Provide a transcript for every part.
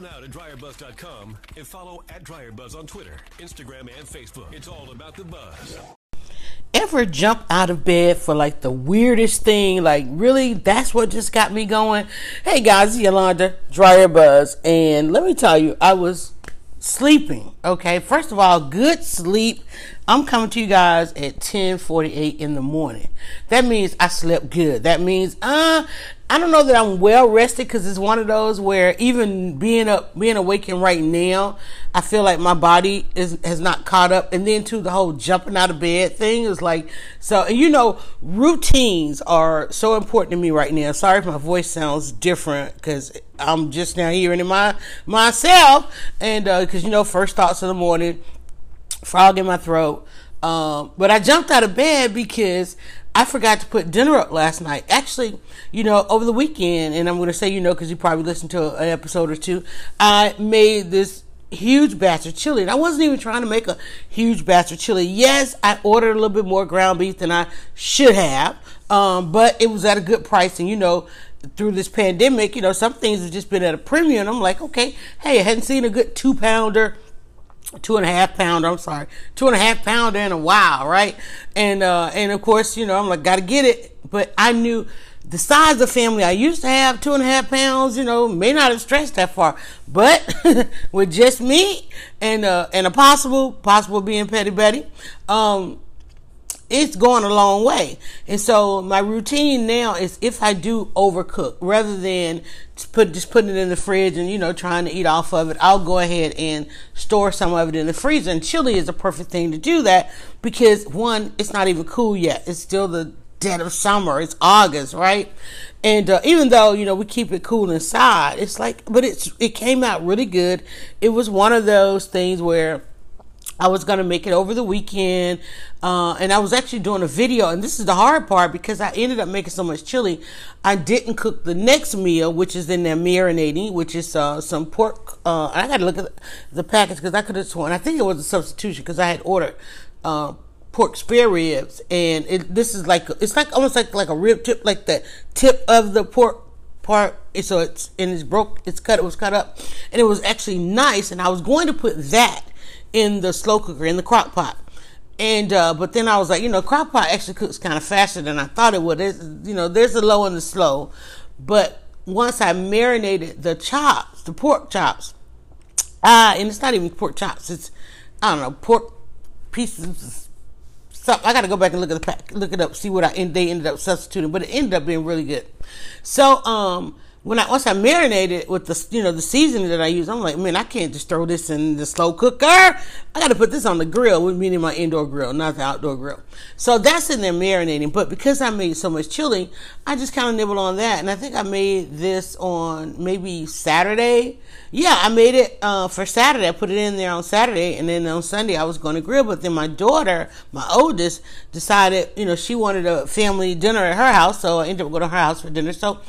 now to dryerbuzz.com and follow at dryerbuzz on Twitter, Instagram, and Facebook. It's all about the buzz. Ever jump out of bed for like the weirdest thing? Like, really? That's what just got me going? Hey guys, Yolanda, Dryer Buzz. And let me tell you, I was sleeping. Okay, first of all, good sleep. I'm coming to you guys at 10:48 in the morning. That means I slept good. That means uh I don't know that I'm well rested because it's one of those where even being up, being awakened right now, I feel like my body is has not caught up. And then to the whole jumping out of bed thing is like so. And you know, routines are so important to me right now. Sorry if my voice sounds different because I'm just now hearing it my myself. And because uh, you know, first thoughts in the morning, frog in my throat. Um, but I jumped out of bed because I forgot to put dinner up last night. Actually, you know, over the weekend, and I'm going to say, you know, because you probably listened to an episode or two, I made this huge batch of chili. And I wasn't even trying to make a huge batch of chili. Yes, I ordered a little bit more ground beef than I should have, um, but it was at a good price. And, you know, through this pandemic, you know, some things have just been at a premium. I'm like, okay, hey, I hadn't seen a good two pounder two and a half pounder. I'm sorry, two and a half pounder in a while, right? And uh, and of course, you know, I'm like, gotta get it. But I knew the size of family I used to have, two and a half pounds, you know, may not have stretched that far. But with just me and uh, and a possible possible being Petty Betty, um, it's going a long way. And so my routine now is if I do overcook, rather than put just putting it in the fridge and you know trying to eat off of it, I'll go ahead and store some of it in the freezer. And chili is a perfect thing to do that because one, it's not even cool yet. It's still the dead of summer. It's August, right? And uh, even though you know we keep it cool inside, it's like, but it's it came out really good. It was one of those things where I was going to make it over the weekend. Uh, and I was actually doing a video. And this is the hard part because I ended up making so much chili. I didn't cook the next meal, which is in there marinating, which is uh, some pork. Uh, I got to look at the package because I could have sworn. I think it was a substitution because I had ordered uh, pork spare ribs. And it, this is like, it's like almost like, like a rib tip, like the tip of the pork part so it's and it's broke it's cut it was cut up and it was actually nice and i was going to put that in the slow cooker in the crock pot. And uh, but then I was like, you know, crock pot actually cooks kind of faster than I thought it would. You know, there's a low and the slow, but once I marinated the chops, the pork chops, uh, and it's not even pork chops. It's I don't know pork pieces. Something. I got to go back and look at the pack, look it up, see what I they ended up substituting, but it ended up being really good. So um when I once I marinated with the you know the seasoning that I use, I'm like, man, I can't just throw this in the slow cooker. I got to put this on the grill, meaning my indoor grill, not the outdoor grill. So that's in there marinating. But because I made so much chili, I just kind of nibbled on that, and I think I made this on maybe Saturday. Yeah, I made it uh, for Saturday. I put it in there on Saturday, and then on Sunday I was going to grill. But then my daughter, my oldest, decided you know she wanted a family dinner at her house, so I ended up going to her house for dinner. So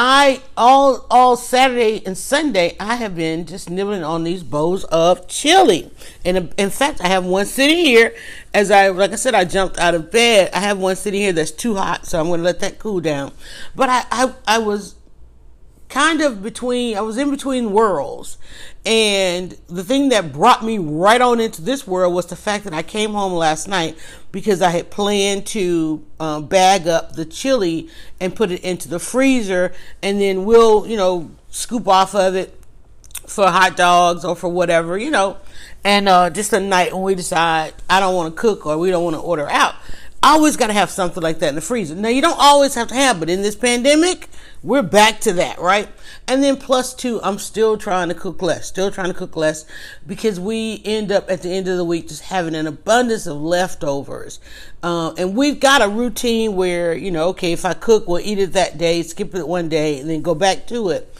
I all all Saturday and Sunday I have been just nibbling on these bowls of chili, and uh, in fact I have one sitting here. As I like I said, I jumped out of bed. I have one sitting here that's too hot, so I'm going to let that cool down. But I I, I was kind of between I was in between worlds and the thing that brought me right on into this world was the fact that I came home last night because I had planned to um, bag up the chili and put it into the freezer, and then we'll, you know, scoop off of it for hot dogs or for whatever, you know. And uh, just a night when we decide I don't want to cook or we don't want to order out, always got to have something like that in the freezer. Now, you don't always have to have, but in this pandemic, we're back to that, right? And then plus two, I'm still trying to cook less, still trying to cook less because we end up at the end of the week just having an abundance of leftovers. Uh, and we've got a routine where, you know, okay, if I cook, we'll eat it that day, skip it one day, and then go back to it.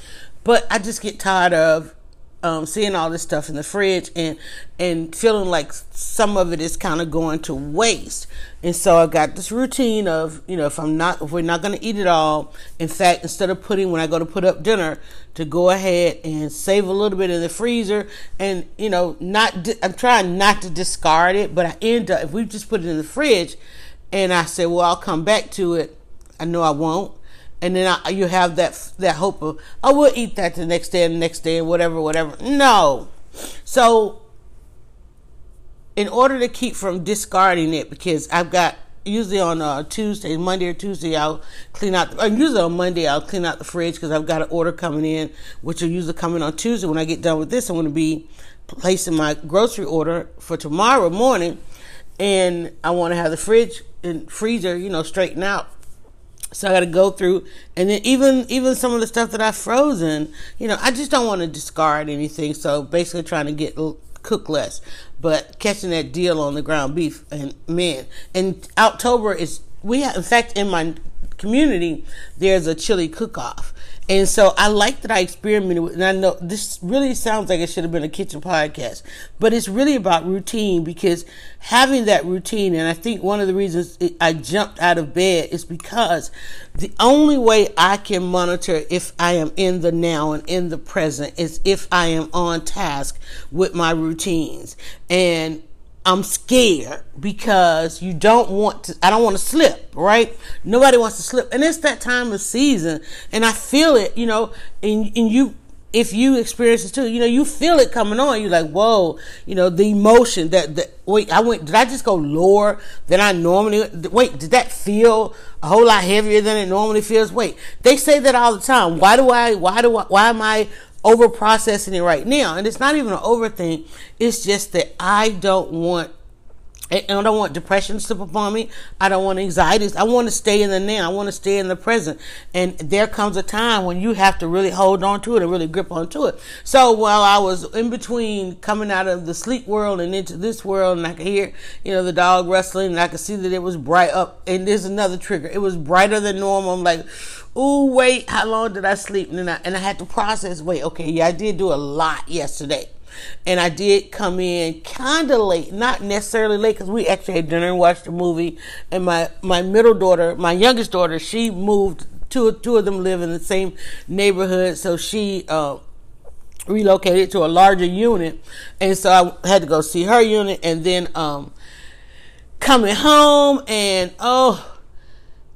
But I just get tired of um, seeing all this stuff in the fridge and and feeling like some of it is kind of going to waste. And so I've got this routine of you know if I'm not if we're not going to eat it all, in fact instead of putting when I go to put up dinner to go ahead and save a little bit in the freezer and you know not di- I'm trying not to discard it, but I end up if we just put it in the fridge and I say well I'll come back to it, I know I won't and then I, you have that that hope of I will eat that the next day and the next day and whatever, whatever. No, so in order to keep from discarding it, because I've got usually on uh, Tuesday, Monday or Tuesday, I'll clean out. The, usually on Monday, I'll clean out the fridge because I've got an order coming in, which will usually come in on Tuesday. When I get done with this, I'm going to be placing my grocery order for tomorrow morning, and I want to have the fridge and freezer, you know, straightened out. So I got to go through, and then even even some of the stuff that I've frozen, you know, I just don't want to discard anything. So basically, trying to get cook less, but catching that deal on the ground beef, and man, and October is we have, in fact, in my community, there's a chili cook off. And so I like that I experimented with, and I know this really sounds like it should have been a kitchen podcast, but it's really about routine because having that routine, and I think one of the reasons I jumped out of bed is because the only way I can monitor if I am in the now and in the present is if I am on task with my routines. And I'm scared because you don't want to, I don't want to slip, right? Nobody wants to slip. And it's that time of season. And I feel it, you know, and, and you, if you experience it too, you know, you feel it coming on. You're like, whoa, you know, the emotion that, that, wait, I went, did I just go lower than I normally, wait, did that feel a whole lot heavier than it normally feels? Wait, they say that all the time. Why do I, why do I, why am I over processing it right now. And it's not even an overthink. It's just that I don't want I don't want depression to upon me. I don't want anxieties. I want to stay in the now. I want to stay in the present. And there comes a time when you have to really hold on to it and really grip onto it. So while I was in between coming out of the sleep world and into this world, and I could hear, you know, the dog rustling, and I could see that it was bright up. And there's another trigger. It was brighter than normal. I'm like, oh wait, how long did I sleep? And I, and I had to process. Wait, okay, yeah, I did do a lot yesterday, and I did come in kind of late, not necessarily late because we actually had dinner and watched a movie. And my my middle daughter, my youngest daughter, she moved. Two two of them live in the same neighborhood, so she. Uh, relocated to a larger unit and so I had to go see her unit and then um coming home and oh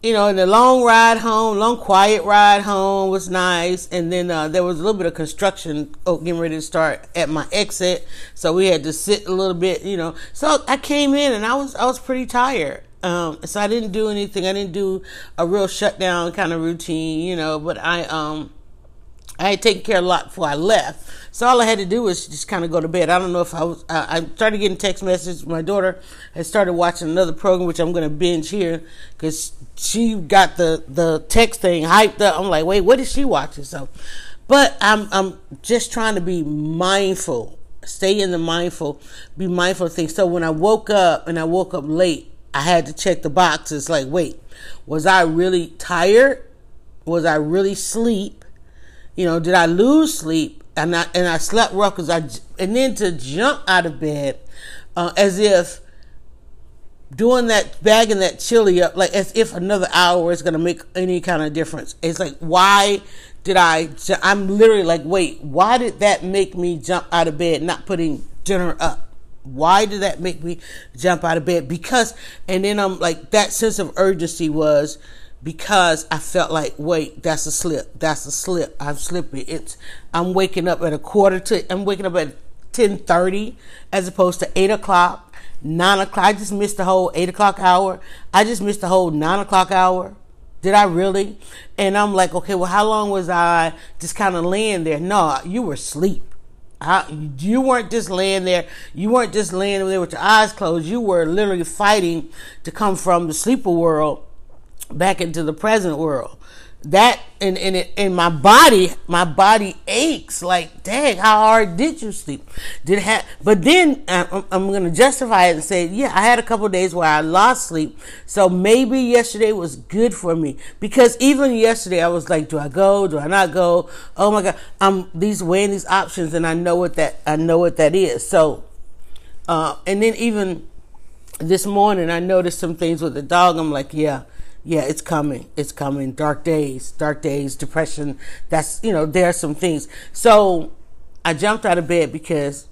you know, in the long ride home, long quiet ride home was nice. And then uh, there was a little bit of construction oh, getting ready to start at my exit, so we had to sit a little bit, you know. So I came in and I was I was pretty tired. Um, so I didn't do anything. I didn't do a real shutdown kind of routine, you know. But I um I had taken care of a lot before I left. So all I had to do was just kind of go to bed. I don't know if I was, I, I started getting text messages. My daughter had started watching another program, which I'm going to binge here because she got the, the text thing hyped up. I'm like, wait, what is she watching? So, but I'm, I'm just trying to be mindful, stay in the mindful, be mindful of things. So when I woke up and I woke up late, I had to check the boxes like, wait, was I really tired? Was I really sleep? You know, did I lose sleep? And I and I slept rough because I and then to jump out of bed uh, as if doing that bagging that chili up like as if another hour is going to make any kind of difference. It's like why did I? I'm literally like, wait, why did that make me jump out of bed? Not putting dinner up. Why did that make me jump out of bed? Because, and then I'm like, that sense of urgency was because I felt like, wait, that's a slip. That's a slip. I'm slipping. It's I'm waking up at a quarter to I'm waking up at ten thirty as opposed to eight o'clock, nine o'clock. I just missed the whole eight o'clock hour. I just missed the whole nine o'clock hour. Did I really? And I'm like, okay, well, how long was I just kind of laying there? No, you were asleep. you weren't just laying there. You weren't just laying there with your eyes closed. You were literally fighting to come from the sleeper world back into the present world. That and in in my body, my body aches. Like, dang, how hard did you sleep? Did have? But then I'm, I'm to justify it and say, yeah, I had a couple days where I lost sleep. So maybe yesterday was good for me because even yesterday I was like, do I go? Do I not go? Oh my god, I'm these weighing these options, and I know what that I know what that is. So, uh, and then even this morning I noticed some things with the dog. I'm like, yeah yeah, it's coming. It's coming. Dark days, dark days, depression. That's, you know, there are some things. So I jumped out of bed because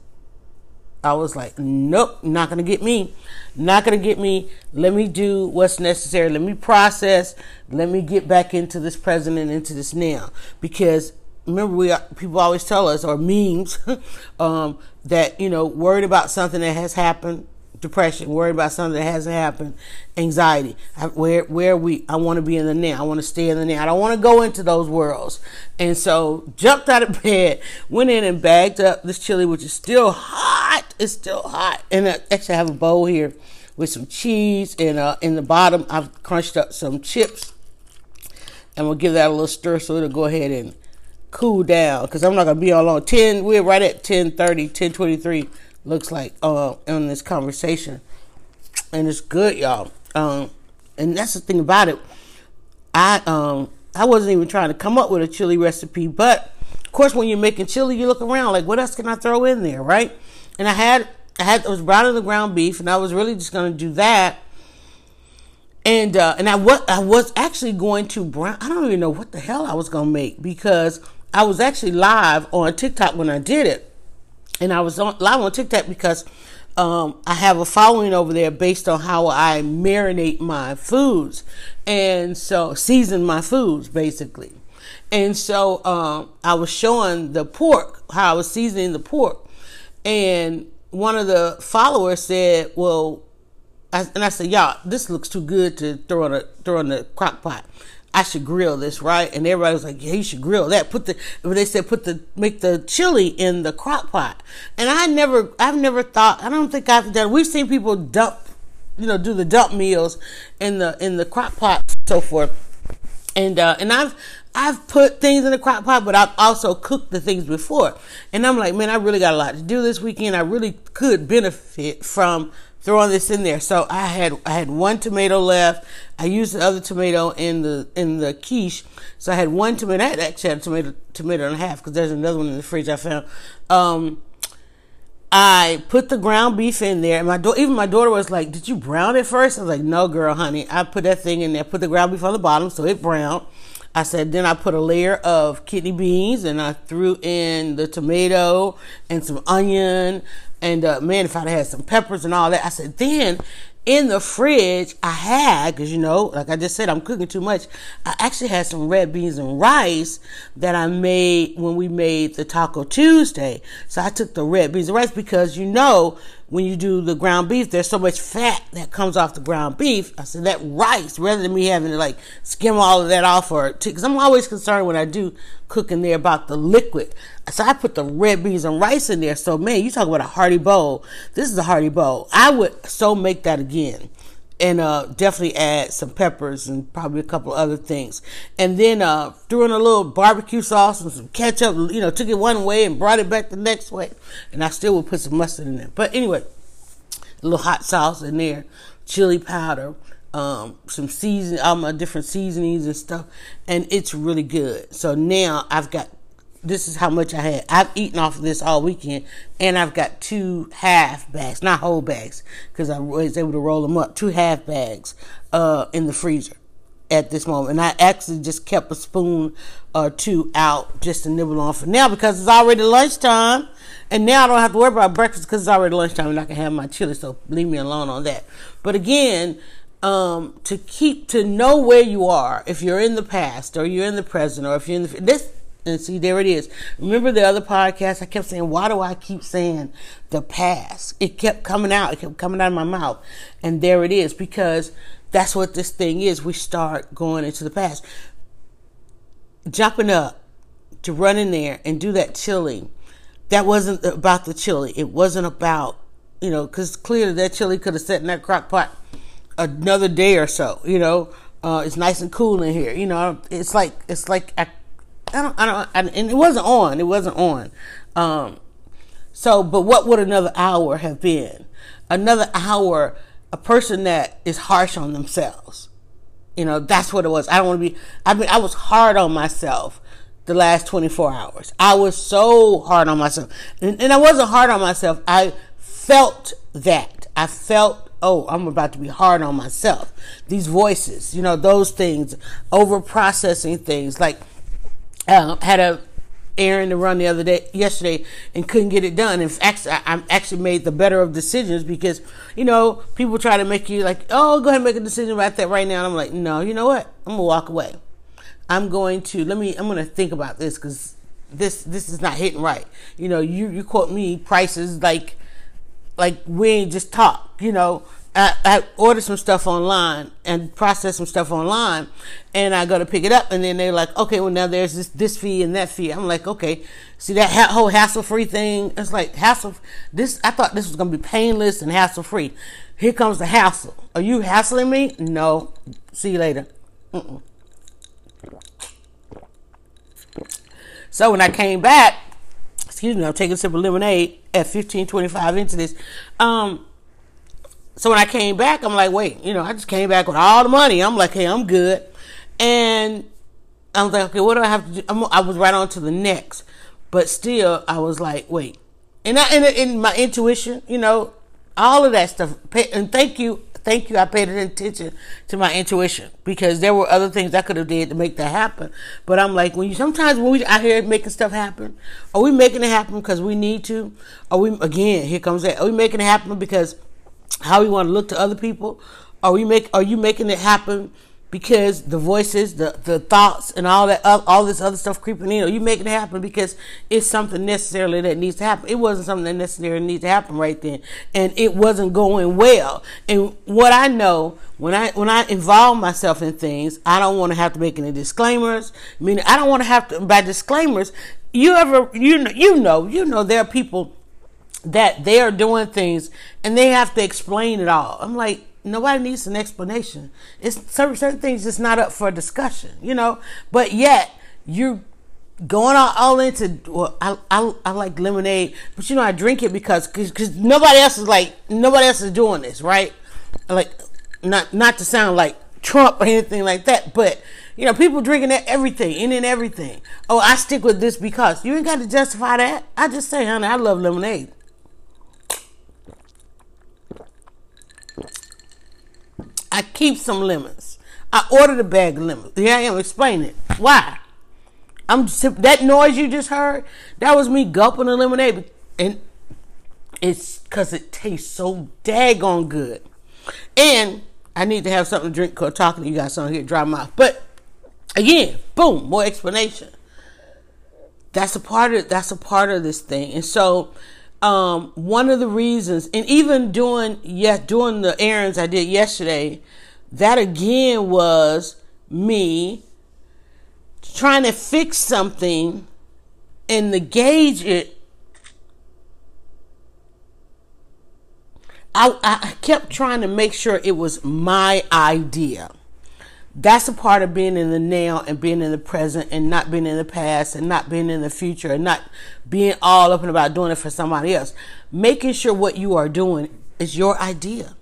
I was like, nope, not gonna get me. Not gonna get me. Let me do what's necessary. Let me process. Let me get back into this present and into this now. Because remember, we are, people always tell us or memes um, that you know worried about something that has happened depression, worried about something that hasn't happened, anxiety. I, where where we I want to be in the now. I want to stay in the now. I don't want to go into those worlds. And so jumped out of bed, went in and bagged up this chili, which is still hot. It's still hot. And I actually have a bowl here with some cheese and uh, in the bottom I've crunched up some chips. And we'll give that a little stir so it'll go ahead and cool down because I'm not gonna be all long. Ten, we're right at 10:30, 10:23 looks like uh in this conversation, and it's good, y'all. Um, and that's the thing about it. I um I wasn't even trying to come up with a chili recipe, but of course when you're making chili, you look around like what else can I throw in there, right? And I had I had I was browning the ground beef, and I was really just gonna do that. And uh, and I was I was actually going to brown. I don't even know what the hell I was gonna make because I was actually live on TikTok when I did it and I was on, live on TikTok because um, I have a following over there based on how I marinate my foods, and so season my foods basically. And so um, I was showing the pork how I was seasoning the pork, and one of the followers said, "Well," I, and I said, "Y'all, this looks too good to throw in a throw in the crock pot." I should grill this, right? And everybody was like, yeah, you should grill that. Put the, they said, put the, make the chili in the crock pot. And I never, I've never thought, I don't think I've done, we've seen people dump, you know, do the dump meals in the, in the crock pot, so forth. And, uh, and I've, I've put things in the crock pot, but I've also cooked the things before. And I'm like, man, I really got a lot to do this weekend. I really could benefit from throwing this in there. So I had I had one tomato left. I used the other tomato in the in the quiche. So I had one tomato. I actually had a tomato tomato and a half because there's another one in the fridge I found. Um, I put the ground beef in there, and my do- even my daughter was like, "Did you brown it first? I was like, "No, girl, honey. I put that thing in there. Put the ground beef on the bottom, so it browned." I said, then I put a layer of kidney beans and I threw in the tomato and some onion. And uh, man, if I'd had some peppers and all that, I said, then in the fridge, I had, because you know, like I just said, I'm cooking too much. I actually had some red beans and rice that I made when we made the Taco Tuesday. So I took the red beans and rice because you know, when you do the ground beef, there's so much fat that comes off the ground beef. I said that rice, rather than me having to like skim all of that off or, because I'm always concerned when I do cooking there about the liquid. So I put the red beans and rice in there. So man, you talk about a hearty bowl. This is a hearty bowl. I would so make that again and uh, definitely add some peppers and probably a couple other things. And then uh, threw in a little barbecue sauce and some ketchup. You know, took it one way and brought it back the next way. And I still would put some mustard in there. But anyway, a little hot sauce in there, chili powder, um, some season, all my different seasonings and stuff, and it's really good. So now I've got this is how much I had. I've eaten off of this all weekend, and I've got two half bags, not whole bags, because I was able to roll them up. Two half bags uh, in the freezer at this moment, and I actually just kept a spoon or two out just to nibble on for now because it's already lunchtime, and now I don't have to worry about breakfast because it's already lunchtime, and I can have my chili. So leave me alone on that. But again. Um, to keep to know where you are if you're in the past or you're in the present or if you're in the this and see, there it is. Remember the other podcast? I kept saying, why do I keep saying the past? It kept coming out. It kept coming out of my mouth. And there it is because that's what this thing is. We start going into the past. Jumping up to run in there and do that chili. That wasn't about the chili. It wasn't about, you know, because clearly that chili could have sat in that crock pot another day or so, you know. Uh, it's nice and cool in here. You know, it's like, it's like, I I don't, I don't, I, and it wasn't on. It wasn't on. Um, so, but what would another hour have been? Another hour, a person that is harsh on themselves. You know, that's what it was. I don't want to be, I mean, I was hard on myself the last 24 hours. I was so hard on myself. And, and I wasn't hard on myself. I felt that. I felt, oh, I'm about to be hard on myself. These voices, you know, those things, over processing things. Like, uh, had a errand to run the other day, yesterday, and couldn't get it done. In fact, I, actually made the better of decisions because you know people try to make you like, oh, go ahead and make a decision about that right now. And I'm like, no, you know what? I'm gonna walk away. I'm going to let me. I'm gonna think about this because this this is not hitting right. You know, you you quote me prices like like we ain't just talk. You know, I, I ordered some stuff online and processed some stuff online, and I go to pick it up, and then they're like, okay, well now there's this this fee and that fee. I'm like, okay, see that ha- whole hassle free thing? It's like hassle. This I thought this was gonna be painless and hassle free. Here comes the hassle. Are you hassling me? No. See you later. Mm-mm. So when I came back, excuse me, I'm taking a sip of lemonade at 1525 into this. Um, so when I came back, I'm like, wait, you know, I just came back with all the money. I'm like, hey, I'm good. And I was like, okay, what do I have to do? I'm, i was right on to the next. But still, I was like, wait. And I, and my intuition, you know, all of that stuff. And thank you thank you. I paid attention to my intuition because there were other things I could have did to make that happen. But I'm like, when you sometimes when we out here making stuff happen, are we making it happen because we need to? Are we again? Here comes that. Are we making it happen because how we want to look to other people? Are we make? Are you making it happen? because the voices, the, the thoughts, and all that, all this other stuff creeping in, or you making it happen because it's something necessarily that needs to happen. It wasn't something that necessarily needs to happen right then, and it wasn't going well. And what I know when I when I involve myself in things, I don't want to have to make any disclaimers. I mean, I don't want to have to by disclaimers. You ever you you know you know there are people that they are doing things and they have to explain it all. I'm like nobody needs an explanation. It's certain, certain things just not up for discussion, you know. But yet you're going all, all into. Well, I, I I like lemonade, but you know I drink it because because nobody else is like nobody else is doing this, right? Like not not to sound like Trump or anything like that, but you know people drinking everything, in and everything. Oh, I stick with this because you ain't got to justify that. I just say, honey, I love lemonade. I keep some lemons. I ordered a bag of lemons. Here I am explaining why. I'm that noise you just heard. That was me gulping a lemonade, and it's because it tastes so daggone good. And I need to have something to drink. Cause talking to you guys on here, dry mouth. But again, boom, more explanation. That's a part of that's a part of this thing, and so um, one of the reasons, and even doing yeah, doing the errands I did yesterday, that again was me trying to fix something and the gauge it. I, I kept trying to make sure it was my idea that's a part of being in the now and being in the present and not being in the past and not being in the future and not being all up and about doing it for somebody else. Making sure what you are doing is your idea.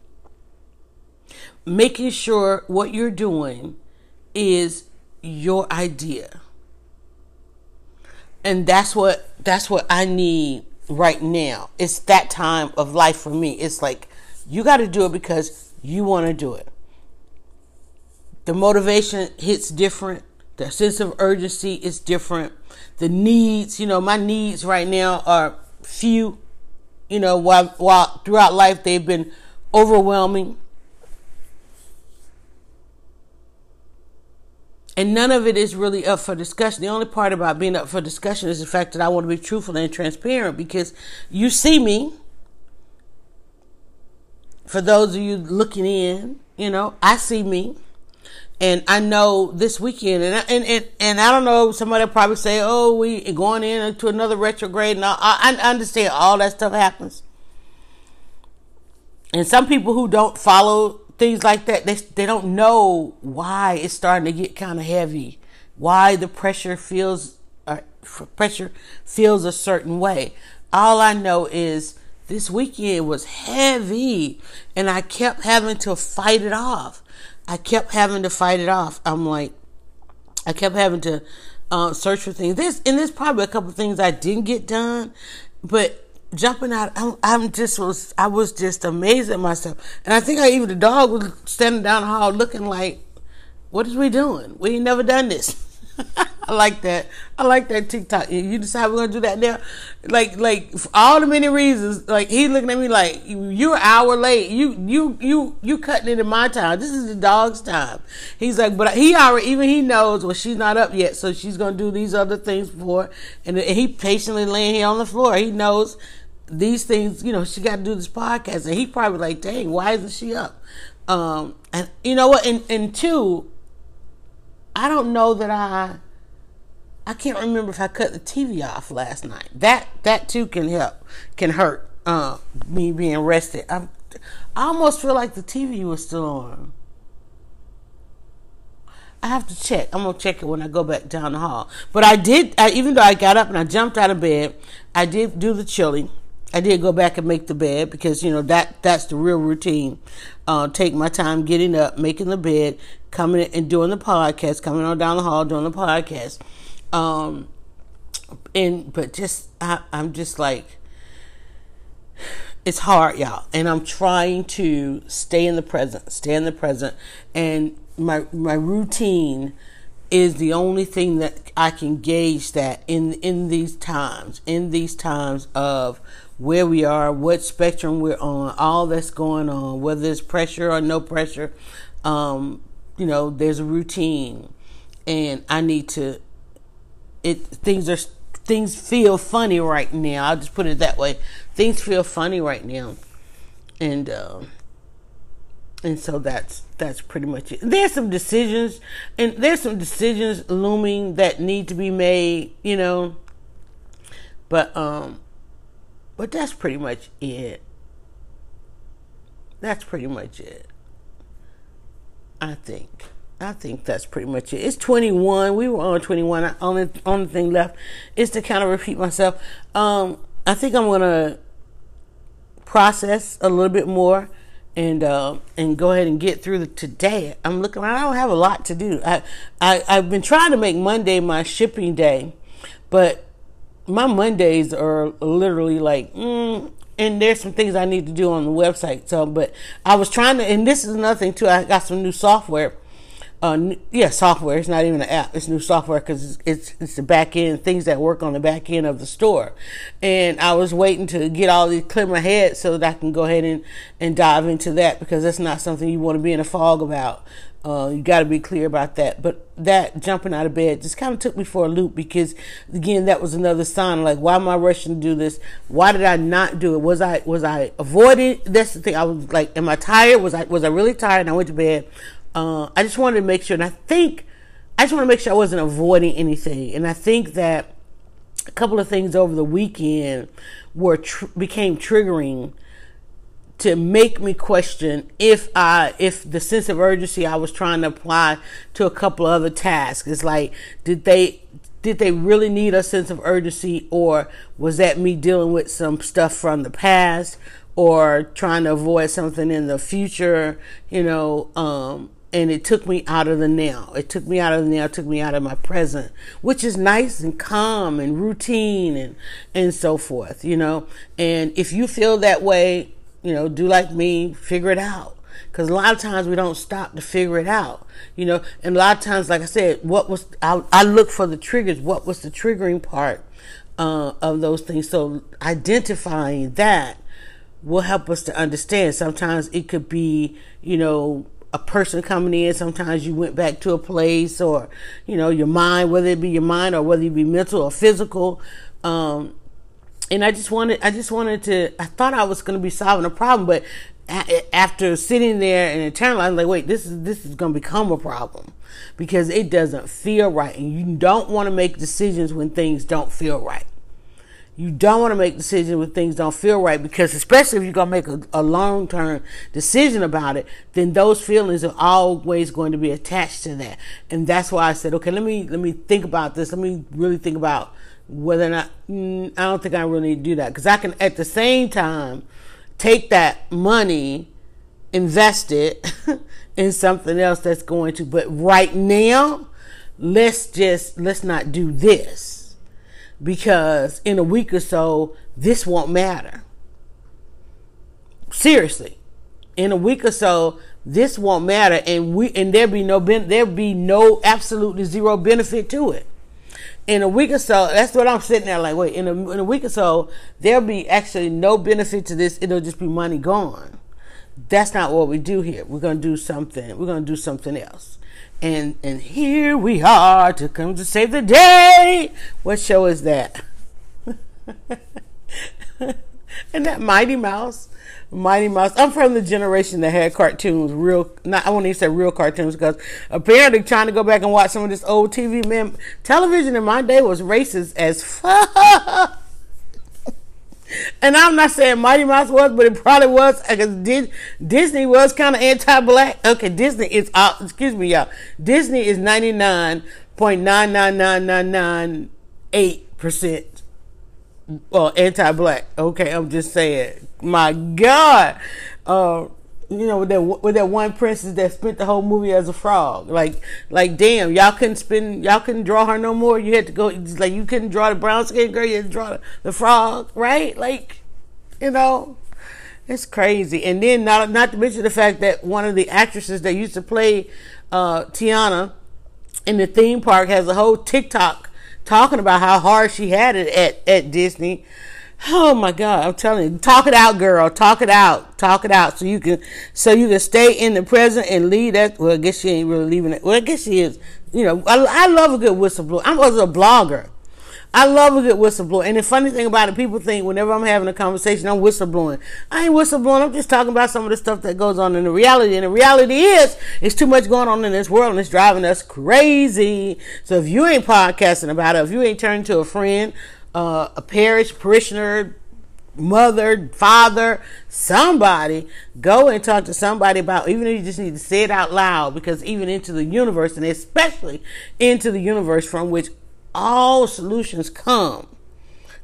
Making sure what you're doing is your idea. And that's what that's what I need right now. It's that time of life for me. It's like you got to do it because you want to do it the motivation hits different. The sense of urgency is different. The needs, you know, my needs right now are few. You know, while while throughout life they've been overwhelming. And none of it is really up for discussion. The only part about being up for discussion is the fact that I want to be truthful and transparent because you see me. For those of you looking in, you know, I see me. And I know this weekend, and and and, and I don't know. Somebody probably say, "Oh, we going into another retrograde." And I, I understand all that stuff happens. And some people who don't follow things like that, they they don't know why it's starting to get kind of heavy, why the pressure feels uh, pressure feels a certain way. All I know is this weekend was heavy, and I kept having to fight it off. I kept having to fight it off. I'm like, I kept having to uh, search for things. This and there's probably a couple things I didn't get done, but jumping out, I'm, I'm, just was I was just amazed at myself. And I think I even the dog was standing down the hall looking like, "What is we doing? We ain't never done this." I like that. I like that TikTok. You decide we're gonna do that now, like like for all the many reasons. Like he looking at me like you're an hour late. You you you you cutting into my time. This is the dog's time. He's like, but he already even he knows well she's not up yet, so she's gonna do these other things for. And he patiently laying here on the floor. He knows these things. You know she got to do this podcast, and he probably like, dang, why isn't she up? Um, and you know what? And and two, I don't know that I I can't remember if I cut the TV off last night. That that too can help, can hurt uh, me being rested. I, I almost feel like the TV was still on. I have to check. I'm gonna check it when I go back down the hall. But I did, I, even though I got up and I jumped out of bed, I did do the chili. I did go back and make the bed because you know that that's the real routine. Uh, take my time getting up, making the bed, coming and doing the podcast, coming on down the hall doing the podcast. Um, and but just I, I'm just like it's hard, y'all, and I'm trying to stay in the present, stay in the present, and my my routine is the only thing that I can gauge that in in these times, in these times of where we are, what spectrum we're on, all that's going on, whether there's pressure or no pressure, um, you know, there's a routine, and I need to it things are things feel funny right now. I'll just put it that way. Things feel funny right now, and um, and so that's that's pretty much it. There's some decisions, and there's some decisions looming that need to be made. You know, but um, but that's pretty much it. That's pretty much it. I think. I think that's pretty much it. It's 21. We were on 21. Only only thing left is to kind of repeat myself. Um, I think I'm gonna process a little bit more and uh, and go ahead and get through the today. I'm looking. I don't have a lot to do. I, I I've been trying to make Monday my shipping day, but my Mondays are literally like. Mm, and there's some things I need to do on the website. So, but I was trying to, and this is another thing too. I got some new software uh, yeah, software. It's not even an app. It's new software because it's, it's, the back end things that work on the back end of the store. And I was waiting to get all these clear my head so that I can go ahead and and dive into that because that's not something you want to be in a fog about. Uh, you got to be clear about that. But that jumping out of bed just kind of took me for a loop because again, that was another sign. Like, why am I rushing to do this? Why did I not do it? Was I was I avoiding? That's the thing. I was like, am I tired? Was I was I really tired? And I went to bed uh, I just wanted to make sure, and I think I just want to make sure I wasn't avoiding anything. And I think that a couple of things over the weekend were tr- became triggering to make me question if I if the sense of urgency I was trying to apply to a couple of other tasks. is like did they did they really need a sense of urgency or was that me dealing with some stuff from the past or trying to avoid something in the future, you know, um, and it took me out of the now. It took me out of the now, it took me out of my present, which is nice and calm and routine and and so forth, you know. And if you feel that way, you know, do like me, figure it out. Because a lot of times we don't stop to figure it out, you know. And a lot of times, like I said, what was I, I look for the triggers? What was the triggering part uh, of those things? So identifying that will help us to understand. Sometimes it could be, you know, a person coming in. Sometimes you went back to a place or, you know, your mind, whether it be your mind or whether it be mental or physical. Um, and I just wanted, I just wanted to, I thought I was going to be solving a problem, but after sitting there and internalizing, like, wait, this is, this is going to become a problem because it doesn't feel right. And you don't want to make decisions when things don't feel right you don't want to make decisions when things don't feel right because especially if you're going to make a, a long-term decision about it then those feelings are always going to be attached to that. And that's why i said okay let me let me think about this. Let me really think about whether or not mm, i don't think i really need to do that. Because i can at the same time take that money invest it in something else that's going to but right now let's just let's not do this because in a week or so, this won't matter. Seriously, in a week or so, this won't matter, and we and there be no ben, there be no absolutely zero benefit to it. in a week or so, that's what I'm sitting there like, wait, in a, in a week or so, there'll be actually no benefit to this. It'll just be money gone. That's not what we do here. We're to do something. We're to do something else. And and here we are to come to save the day. What show is that? and that Mighty Mouse. Mighty Mouse. I'm from the generation that had cartoons, real. Not I won't even say real cartoons because apparently trying to go back and watch some of this old TV. Man, television in my day was racist as fuck. And I'm not saying Mighty Mouse was, but it probably was because Disney was kind of anti-black. Okay, Disney is. Uh, excuse me, y'all. Disney is 99.9999998 percent well, anti-black. Okay, I'm just saying. My God, uh, you know, with that with that one princess that spent the whole movie as a frog. Like, like, damn, y'all couldn't spin, y'all couldn't draw her no more. You had to go, like, you couldn't draw the brown skin girl. You had to draw the, the frog, right? Like, you know, it's crazy. And then not not to mention the fact that one of the actresses that used to play uh, Tiana in the theme park has a whole TikTok talking about how hard she had it at, at Disney. Oh my God, I'm telling you, talk it out, girl. Talk it out. Talk it out so you can so you can stay in the present and leave that well I guess she ain't really leaving it. Well I guess she is. You know, I, I love a good whistleblower. I was a blogger. I love a good whistleblower. And the funny thing about it, people think whenever I'm having a conversation, I'm whistleblowing. I ain't whistleblowing. I'm just talking about some of the stuff that goes on in the reality. And the reality is, it's too much going on in this world and it's driving us crazy. So if you ain't podcasting about it, if you ain't turning to a friend, uh, a parish parishioner, mother, father, somebody, go and talk to somebody about, even if you just need to say it out loud, because even into the universe, and especially into the universe from which all solutions come.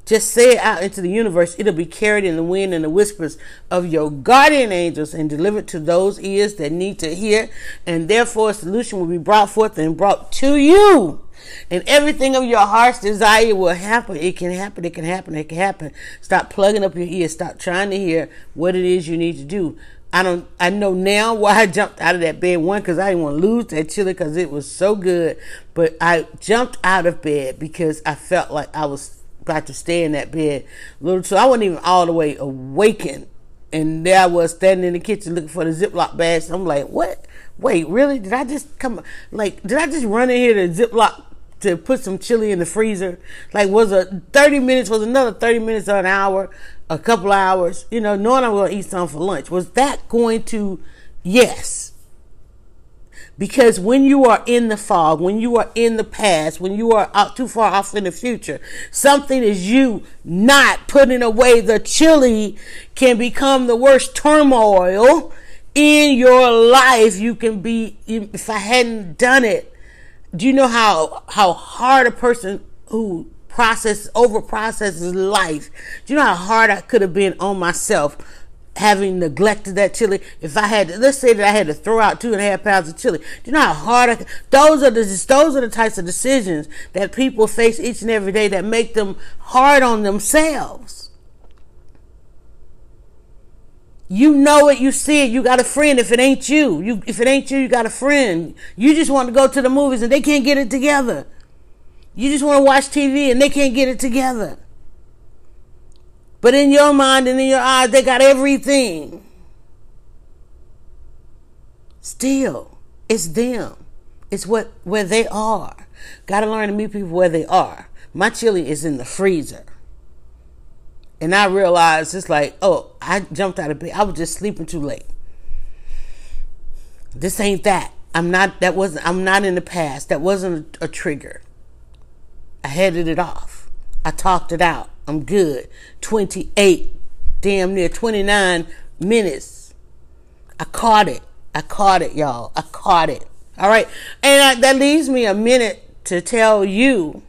Just say it out into the universe. It'll be carried in the wind and the whispers of your guardian angels and delivered to those ears that need to hear. And therefore, a solution will be brought forth and brought to you. And everything of your heart's desire will happen. It can happen. It can happen. It can happen. Stop plugging up your ears. Stop trying to hear what it is you need to do. I don't. I know now why I jumped out of that bed. One, because I didn't want to lose that chili because it was so good. But I jumped out of bed because I felt like I was about to stay in that bed. a Little, so I wasn't even all the way awakened. And there I was standing in the kitchen looking for the Ziploc bags. I'm like, what? Wait, really? Did I just come? Like, did I just run in here to Ziploc to put some chili in the freezer? Like, was a 30 minutes? Was another 30 minutes or an hour? a couple hours, you know, knowing I'm going to eat something for lunch. Was that going to, yes. Because when you are in the fog, when you are in the past, when you are out too far off in the future, something is you not putting away the chili can become the worst turmoil in your life. You can be, if I hadn't done it, do you know how, how hard a person who process over processes life. Do you know how hard I could have been on myself having neglected that chili? If I had, to, let's say that I had to throw out two and a half pounds of chili. Do you know how hard I? Those are the those are the types of decisions that people face each and every day that make them hard on themselves. You know it, you see it, you got a friend. If it ain't you, you if it ain't you, you got a friend. You just want to go to the movies and they can't get it together. You just want to watch TV and they can't get it together. But in your mind and in your eyes, they got everything. Still, it's them. It's what where they are. Gotta learn to meet people where they are. My chili is in the freezer. And I realized it's like, oh, I jumped out of bed. I was just sleeping too late. This ain't that. I'm not that wasn't I'm not in the past. That wasn't a, a trigger. I headed it off. I talked it out. I'm good. 28, damn near 29 minutes. I caught it. I caught it, y'all. I caught it. All right. And I, that leaves me a minute to tell you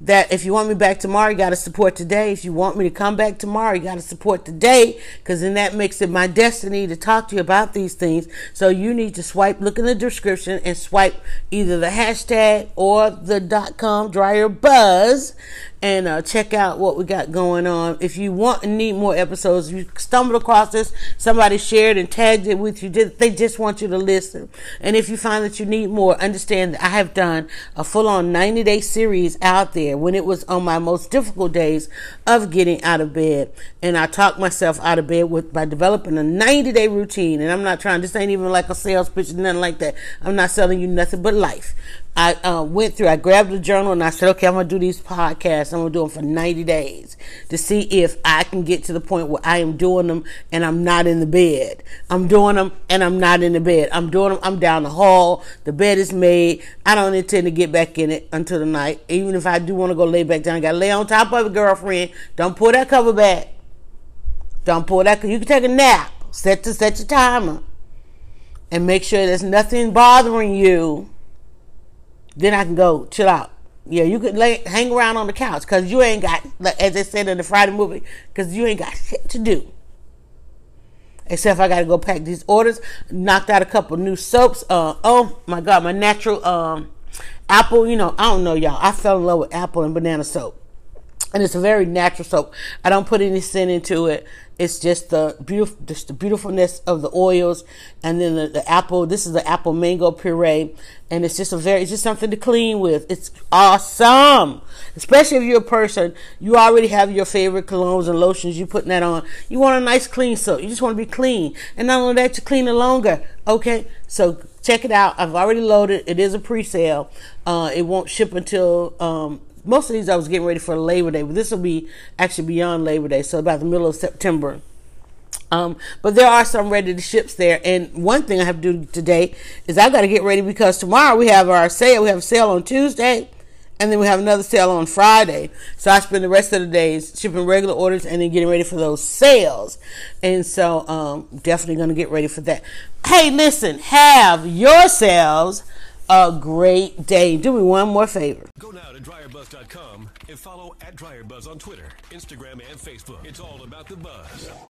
that if you want me back tomorrow, you got to support today. If you want me to come back tomorrow, you got to support today because then that makes it my destiny to talk to you about these things. So you need to swipe, look in the description and swipe either the hashtag or the dot com dryer buzz and uh, check out what we got going on. If you want and need more episodes, you stumbled across this, somebody shared and tagged it with you. They just want you to listen. And if you find that you need more, understand that I have done a full on 90 day series out there when it was on my most difficult days of getting out of bed. And I talked myself out of bed with by developing a 90 day routine. And I'm not trying, this ain't even like a sales pitch, or nothing like that. I'm not selling you nothing but life. I uh, went through, I grabbed a journal and I said, okay, I'm going to do these podcasts. I'm going to do them for 90 days to see if I can get to the point where I am doing them and I'm not in the bed. I'm doing them and I'm not in the bed. I'm doing them, I'm down the hall. The bed is made. I don't intend to get back in it until the night. Even if I do want to go lay back down, I got to lay on top of it, girlfriend. Don't pull that cover back. Don't pull that. You can take a nap. Set to set your timer and make sure there's nothing bothering you then I can go chill out. Yeah, you could lay, hang around on the couch because you ain't got, as they said in the Friday movie, because you ain't got shit to do. Except I got to go pack these orders. Knocked out a couple new soaps. Uh, oh my God, my natural um, apple. You know, I don't know, y'all. I fell in love with apple and banana soap and it's a very natural soap. I don't put any scent into it. It's just the beautiful, just the beautifulness of the oils, and then the, the, apple. This is the apple mango puree, and it's just a very, it's just something to clean with. It's awesome, especially if you're a person you already have your favorite colognes and lotions. You putting that on. You want a nice clean soap. You just want to be clean, and not only that, you clean it longer. Okay, so check it out. I've already loaded. It is a pre-sale. Uh, it won't ship until um, most of these I was getting ready for Labor Day, but this will be actually beyond Labor Day, so about the middle of September. Um, but there are some ready to ships there. And one thing I have to do today is I've got to get ready because tomorrow we have our sale. We have a sale on Tuesday and then we have another sale on Friday. So I spend the rest of the days shipping regular orders and then getting ready for those sales. And so um, definitely going to get ready for that. Hey, listen, have yourselves a great day. Do me one more favor. Go now to dryerbuzz.com and follow at dryerbuzz on Twitter, Instagram, and Facebook. It's all about the buzz.